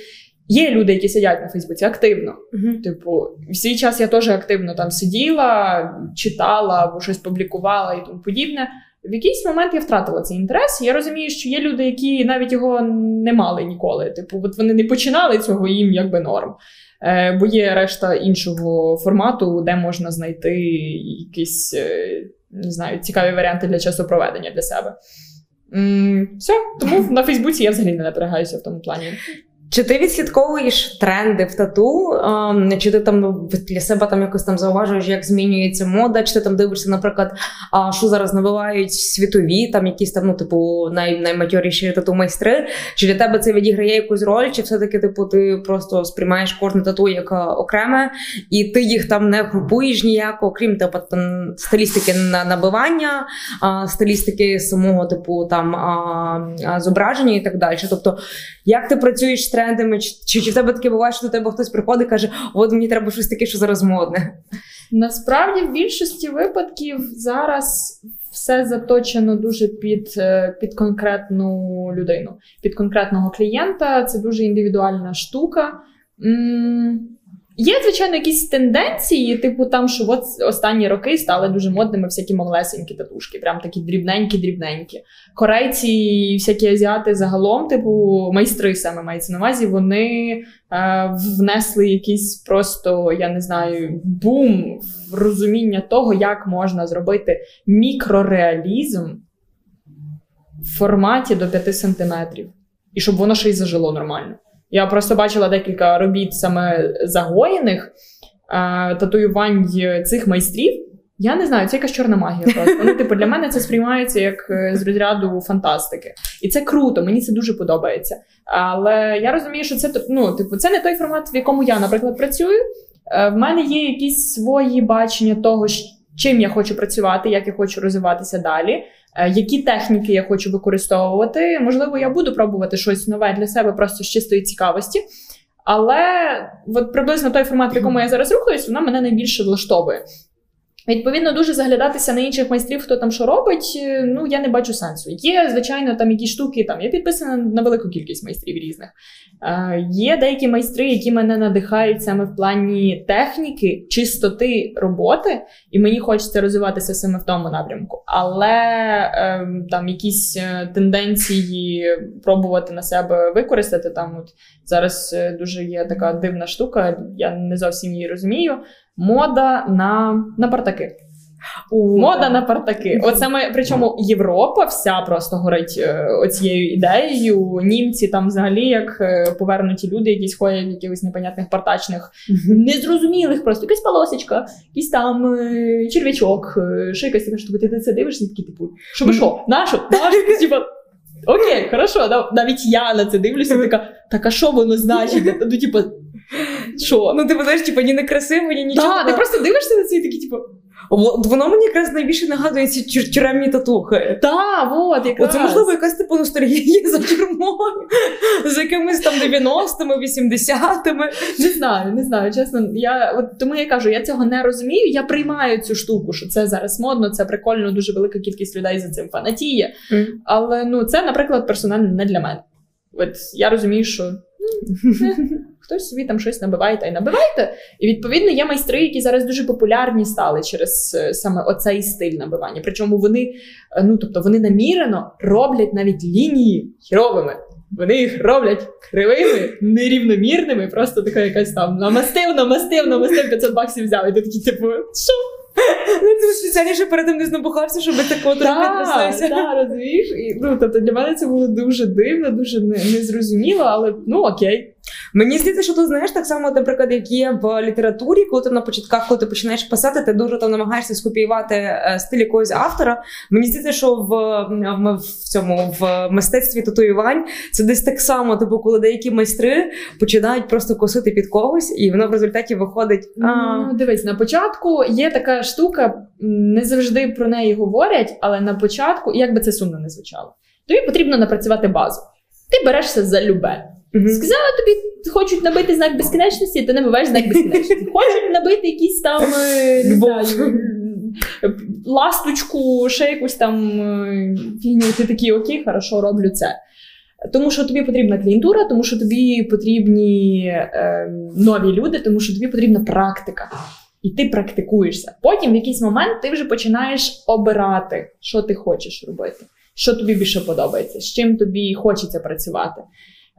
Є люди, які сидять на Фейсбуці активно. Uh-huh. Типу, в свій час я теж активно там сиділа, читала або щось публікувала і тому подібне. В якийсь момент я втратила цей інтерес. Я розумію, що є люди, які навіть його не мали ніколи. Типу, от вони не починали цього їм якби норм. Е, Бо є решта іншого формату, де можна знайти якісь е, не знаю, цікаві варіанти для часу проведення для себе. Все, тому на Фейсбуці я взагалі не напрягаюся в тому плані. Чи ти відслідковуєш тренди в тату? Чи ти там для себе там якось там зауважуєш, як змінюється мода? Чи ти там дивишся, наприклад, що зараз набивають світові, там якісь там, ну, типу, най, найматьоріші тату майстри? Чи для тебе це відіграє якусь роль? Чи все-таки типу ти просто сприймаєш кожне тату як окреме, і ти їх там не групуєш ніяко, окрім типу, там, стилістики на набивання, стилістики самого типу там зображення і так далі? Тобто, як ти працюєш? Трендами? Чи, чи, чи в тебе таке буває, що до тебе хтось приходить і каже, от мені треба щось таке, що зараз модне? Насправді, в більшості випадків зараз все заточено дуже під е, під конкретну людину, під конкретного клієнта. Це дуже індивідуальна штука. Є, звичайно, якісь тенденції, типу там, що от останні роки стали дуже модними всякі малесенькі татушки, прям такі дрібненькі-дрібненькі. Корейці і всякі азіати загалом, типу, майстри саме мається на увазі, вони е, внесли якийсь просто, я не знаю, бум в розуміння того, як можна зробити мікрореалізм в форматі до 5 сантиметрів. І щоб воно ще й зажило нормально. Я просто бачила декілька робіт саме загоєних е, татуювань цих майстрів. Я не знаю, це якась чорна магія. Просто ну, типу, для мене це сприймається як е, з розряду фантастики, і це круто, мені це дуже подобається. Але я розумію, що це ну, типу, це не той формат, в якому я, наприклад, працюю. Е, в мене є якісь свої бачення того, чим я хочу працювати, як я хочу розвиватися далі. Е, які техніки я хочу використовувати. Можливо, я буду пробувати щось нове для себе просто з чистої цікавості. Але от приблизно той формат, в якому я зараз рухаюсь, вона мене найбільше влаштовує. Відповідно, дуже заглядатися на інших майстрів, хто там що робить. Е, ну я не бачу сенсу. Є, звичайно, там якісь штуки. Там я підписана на велику кількість майстрів різних. Е, Є деякі майстри, які мене надихають саме в плані техніки, чистоти роботи, і мені хочеться розвиватися саме в тому напрямку. Але е, там якісь е, тенденції пробувати на себе використати. Там от зараз е, дуже є така дивна штука, я не зовсім її розумію мода на на партаки. У мода на партаки. Оце ми, причому Європа вся просто горить е, оцією ідеєю. Німці там взагалі як е, повернуті люди, якісь ходять в якихось непонятних партачних, незрозумілих, просто якась полосочка, якийсь там е, черв'ячок, ще якась така штука. Ти це дивишся, і такий типу, що ви що? Нащо? Нащо? Типа, Окей, хорошо, навіть я на це дивлюся, така, так а що воно значить? Ну, типу, що? Ну, ти знаєш, типу, ні не красиво, ні нічого. Так, ти просто дивишся на це і такий, типу. Воно мені якраз найбільше нагадує ці чур- тюремні татухи. Так, от, якраз. Оце, можливо, якась типу ностальгія за тюрмою, за якимись там 90-ми, 80-ми. Не знаю, не знаю. Чесно, я от тому я кажу, я цього не розумію. Я приймаю цю штуку, що це зараз модно, це прикольно, дуже велика кількість людей за цим фанатіє. Mm. Але ну, це, наприклад, персонально не для мене. От я розумію, що. Хтось собі там щось набиває та й набивайте. І відповідно є майстри, які зараз дуже популярні стали через е, саме оцей стиль набивання. Причому вони, е, ну тобто, вони намірено роблять навіть лінії хіровими. Вони їх роблять кривими, нерівномірними, просто така якась там намастив, намастив, намастив 500 баксів взяв. І ти такий, типу, що? Ти спеціальніше перед тим не набухався, щоб такого трохи Так, розумієш? І, ну, тобто для мене це було дуже дивно, дуже незрозуміло, але ну окей. Мені здається, що тут знаєш так само, наприклад, як є в літературі, коли ти на початках, коли ти починаєш писати, ти дуже там намагаєшся скопіювати е, стиль якогось автора. Мені здається, що в, в, цьому в мистецтві татуювань це десь так само, типу, коли деякі майстри починають просто косити під когось, і воно в результаті виходить. А... Ну, Дивись, на початку є така штука, не завжди про неї говорять, але на початку, як би це сумно не звучало, тобі потрібно напрацювати базу. Ти берешся за любе. Mm-hmm. Сказала тобі, хочуть набити знак безкінечності, ти набиваєш знак безкінечності. Хочуть набити якісь там е, не знаю, ласточку, ще якусь там е, фігню, ти такий окей, хорошо, роблю це. Тому що тобі потрібна клієнтура, тому що тобі потрібні е, нові люди, тому що тобі потрібна практика. І ти практикуєшся. Потім в якийсь момент ти вже починаєш обирати, що ти хочеш робити, що тобі більше подобається, з чим тобі хочеться працювати.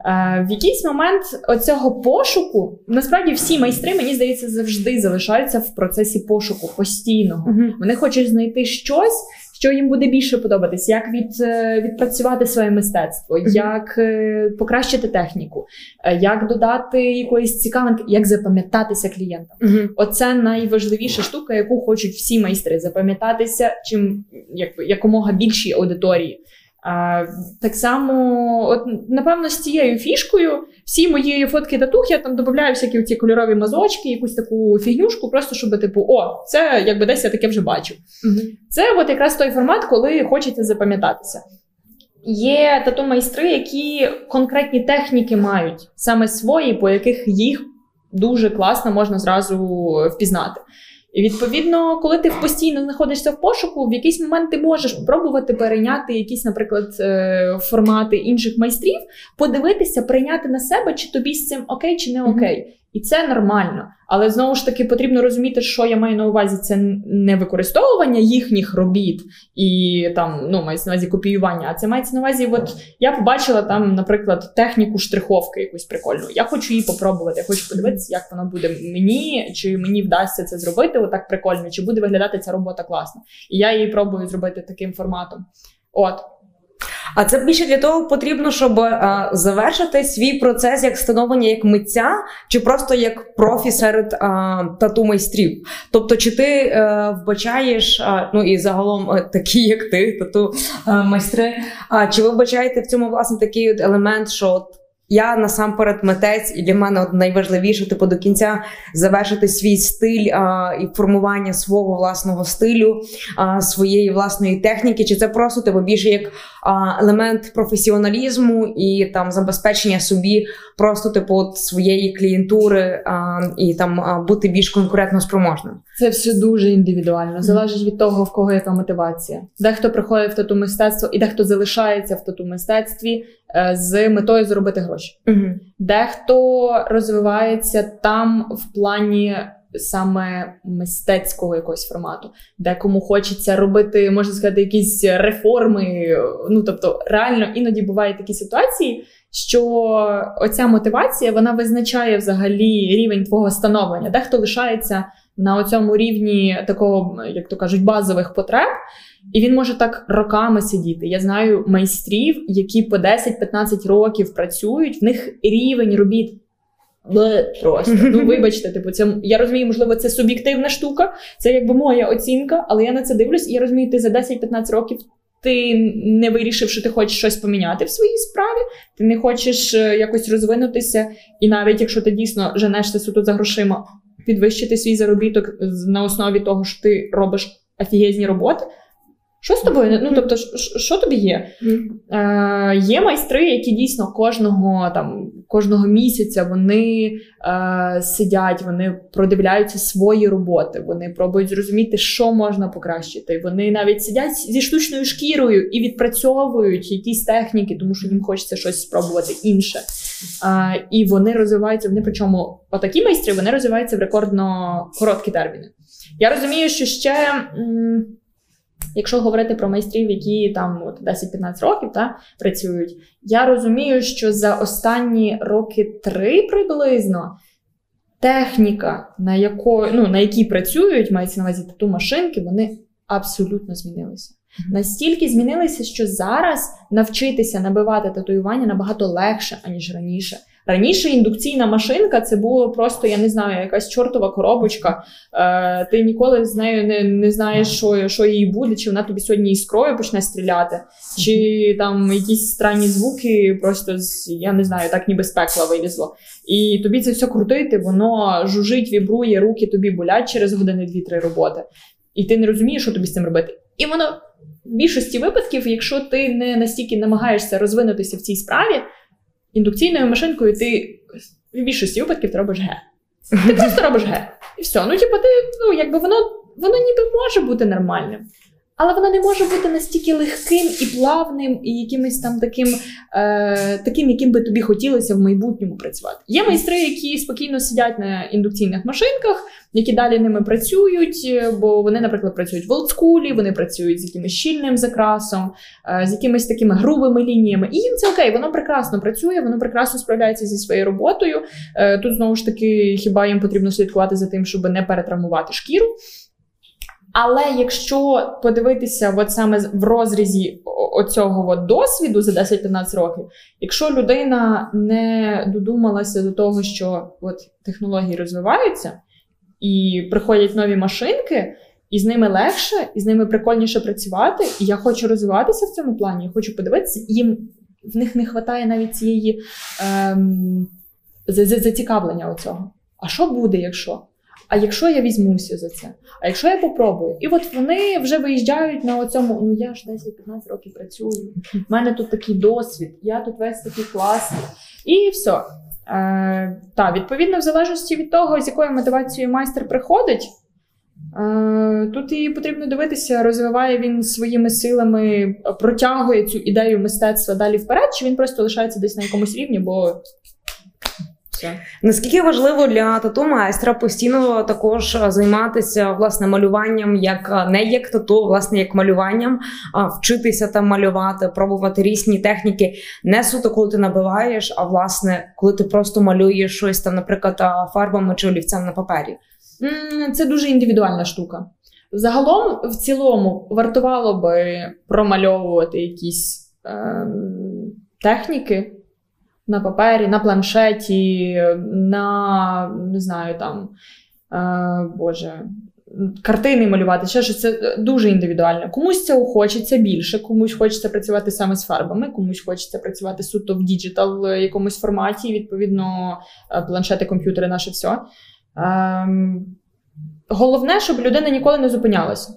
Е, в якийсь момент оцього пошуку насправді всі майстри, мені здається, завжди залишаються в процесі пошуку постійного. Uh-huh. Вони хочуть знайти щось, що їм буде більше подобатись, як від, е, відпрацювати своє мистецтво, mm-hmm. як е, покращити техніку, як додати якоїсь цікавинки, як запам'ятатися клієнтам. Mm-hmm. Оце найважливіша штука, яку хочуть всі майстри запам'ятатися чим як, якомога більшій аудиторії. Так само, от напевно, з цією фішкою всі мої фотки татух я там додаю всякі ці кольорові мазочки, якусь таку фігнюшку, просто щоб типу, о, це якби десь я таке вже бачив. Угу. Це от якраз той формат, коли хочеться запам'ятатися. Є тату майстри, які конкретні техніки мають саме свої, по яких їх дуже класно можна зразу впізнати. І відповідно, коли ти постійно знаходишся в пошуку, в якийсь момент ти можеш спробувати перейняти якісь, наприклад, е, формати інших майстрів, подивитися, прийняти на себе, чи тобі з цим окей, чи не окей. І це нормально. Але знову ж таки потрібно розуміти, що я маю на увазі, це не використовування їхніх робіт і там ну мається на увазі копіювання. А це мається на увазі, от я побачила там, наприклад, техніку штриховки якусь прикольну. Я хочу її попробувати. Я хочу подивитися, як воно буде мені, чи мені вдасться це зробити отак прикольно, чи буде виглядати ця робота класно. І я її пробую зробити таким форматом. От. А це більше для того потрібно, щоб а, завершити свій процес як становлення як митця, чи просто як профі серед а, тату майстрів. Тобто, чи ти а, е, вбачаєш, а, ну і загалом а, такі, як ти, тату майстри, а чи ви вбачаєте в цьому власне такий от елемент, що от я насамперед митець, і для мене найважливіше типу до кінця завершити свій стиль а, і формування свого власного стилю, а, своєї власної техніки. Чи це просто типу більше як а, елемент професіоналізму і там забезпечення собі просто типу от своєї клієнтури а, і там а, бути більш конкурентно спроможним? Це все дуже індивідуально, залежить від того, в кого яка мотивація. Дехто приходить в тату мистецтво і дехто залишається в тату мистецтві. Е, з метою заробити гроші. Угу. Дехто розвивається там в плані саме мистецького якогось формату, декому хочеться робити, можна сказати, якісь реформи. Ну тобто, реально іноді бувають такі ситуації. Що оця мотивація вона визначає взагалі рівень твого становлення. Дехто лишається на цьому рівні такого, як то кажуть, базових потреб, і він може так роками сидіти. Я знаю майстрів, які по 10-15 років працюють, в них рівень робіт. Просто ну вибачте, типу, це я розумію, можливо, це суб'єктивна штука, це якби моя оцінка, але я на це дивлюсь, і я розумію, ти за 10-15 років ти не вирішив, що ти хочеш щось поміняти в своїй справі, ти не хочеш е, якось розвинутися, і навіть якщо ти дійсно женешся суто за грошима, підвищити свій заробіток на основі того, що ти робиш офігезні роботи. Що з тобою? Ну тобто, що тобі є? Е, Є майстри, які дійсно кожного там кожного місяця вони е, сидять, вони продивляються свої роботи, вони пробують зрозуміти, що можна покращити. Вони навіть сидять зі штучною шкірою і відпрацьовують якісь техніки, тому що їм хочеться щось спробувати інше. Е, і вони розвиваються. Вони причому отакі майстри вони розвиваються в рекордно короткі терміни. Я розумію, що ще. М- Якщо говорити про майстрів, які там от 10-15 років та, працюють, я розумію, що за останні роки три приблизно техніка, на яко, ну, на якій працюють, мається на увазі тату машинки, вони абсолютно змінилися. Настільки змінилися, що зараз навчитися набивати татуювання набагато легше, аніж раніше. Раніше індукційна машинка це було просто, я не знаю, якась чортова коробочка. Е, Ти ніколи з нею не не знаєш, що що їй буде, чи вона тобі сьогодні іскрою почне стріляти, чи там якісь странні звуки, просто я не знаю, так ніби з пекла вилізло. І тобі це все крутити, воно жужить, вібрує, руки тобі болять через години дві-три роботи. І ти не розумієш, що тобі з цим робити. І воно в більшості випадків, якщо ти не настільки намагаєшся розвинутися в цій справі індукційною машинкою ти в більшості випадків ти робиш ге. Ти просто робиш ге. І все. Ну, типу, ти, ну, якби воно воно ніби може бути нормальним. Але воно не може бути настільки легким і плавним, і якимось там таким, е, таким, яким би тобі хотілося в майбутньому працювати. Є майстри, які спокійно сидять на індукційних машинках, які далі ними працюють, е, бо вони, наприклад, працюють в олдскулі, вони працюють з якимось щільним закрасом, е, з якимись такими грубими лініями. І їм це окей, воно прекрасно працює, воно прекрасно справляється зі своєю роботою. Е, тут знову ж таки, хіба їм потрібно слідкувати за тим, щоб не перетравмувати шкіру. Але якщо подивитися, от саме в розрізі оцього от досвіду за 10-15 років, якщо людина не додумалася до того, що от технології розвиваються і приходять нові машинки, і з ними легше, і з ними прикольніше працювати, і я хочу розвиватися в цьому плані, я хочу подивитися, їм в них не вистачає навіть цієї ем, зацікавлення оцього. А що буде, якщо? А якщо я візьмуся за це? А якщо я попробую? І от вони вже виїжджають на цьому, ну я ж 10-15 років працюю, в мене тут такий досвід, я тут весь такий класний. І все. Е, Та, відповідно, в залежності від того, з якою мотивацією майстер приходить, е, тут і потрібно дивитися, розвиває він своїми силами, протягує цю ідею мистецтва далі вперед, чи він просто лишається десь на якомусь рівні, бо. Наскільки важливо для тату майстра постійно також займатися власне малюванням, як не як тату, власне, як малюванням, а вчитися там малювати, пробувати різні техніки, не суто, коли ти набиваєш, а власне, коли ти просто малюєш щось там, наприклад, фарбами чи олівцем на папері. Це дуже індивідуальна штука. Загалом, в цілому, вартувало би промальовувати якісь е, техніки на папері, на планшеті, на не знаю там, е, Боже. Картини малювати, ще що це дуже індивідуально. Комусь це хочеться більше, комусь хочеться працювати саме з фарбами, комусь хочеться працювати суто в digital якомусь форматі, відповідно, е, планшети, комп'ютери, наше все. Ем, Головне, щоб людина ніколи не зупинялася,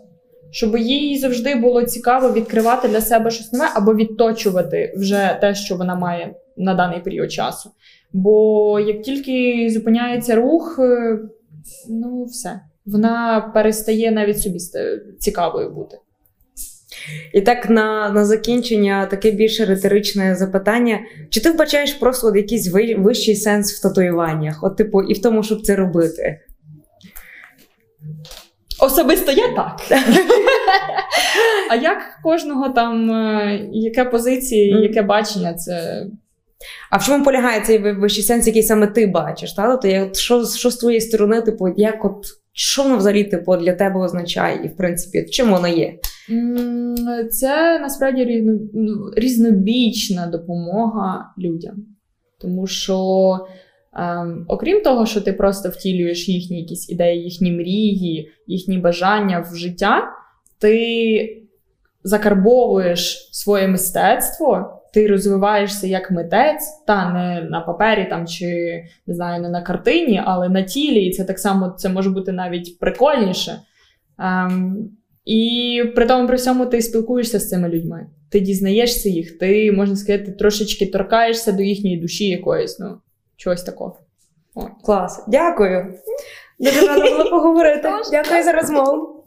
щоб їй завжди було цікаво відкривати для себе щось нове або відточувати вже те, що вона має на даний період часу. Бо як тільки зупиняється рух, е, ну все, вона перестає навіть собі цікавою бути. І так на на закінчення таке більше риторичне запитання: чи ти вбачаєш просто от якийсь вищий сенс в татуюваннях? От, типу, і в тому, щоб це робити? Особисто я так. А як кожного там, е, яке позиції, яке бачення, це а в чому полягає цей вищий сенс, який саме ти бачиш? Та? Тобто, що що з твоєї сторони, типу, як от що воно взагалі типу, для тебе означає, і в принципі, чим воно є? Це насправді різно, ну, різнобічна допомога людям. Тому що, ем, окрім того, що ти просто втілюєш їхні якісь ідеї, їхні мрії, їхні бажання в життя, ти закарбовуєш своє мистецтво ти розвиваєшся як митець, та не на папері там чи не знаю, не на картині, але на тілі, і це так само це може бути навіть прикольніше. Ем, І при тому при всьому ти спілкуєшся з цими людьми. Ти дізнаєшся їх, ти, можна сказати, трошечки торкаєшся до їхньої душі якоїсь, ну, чогось такого. О. Клас. Дякую. Дуже рада було поговорити. Дякую за розмову.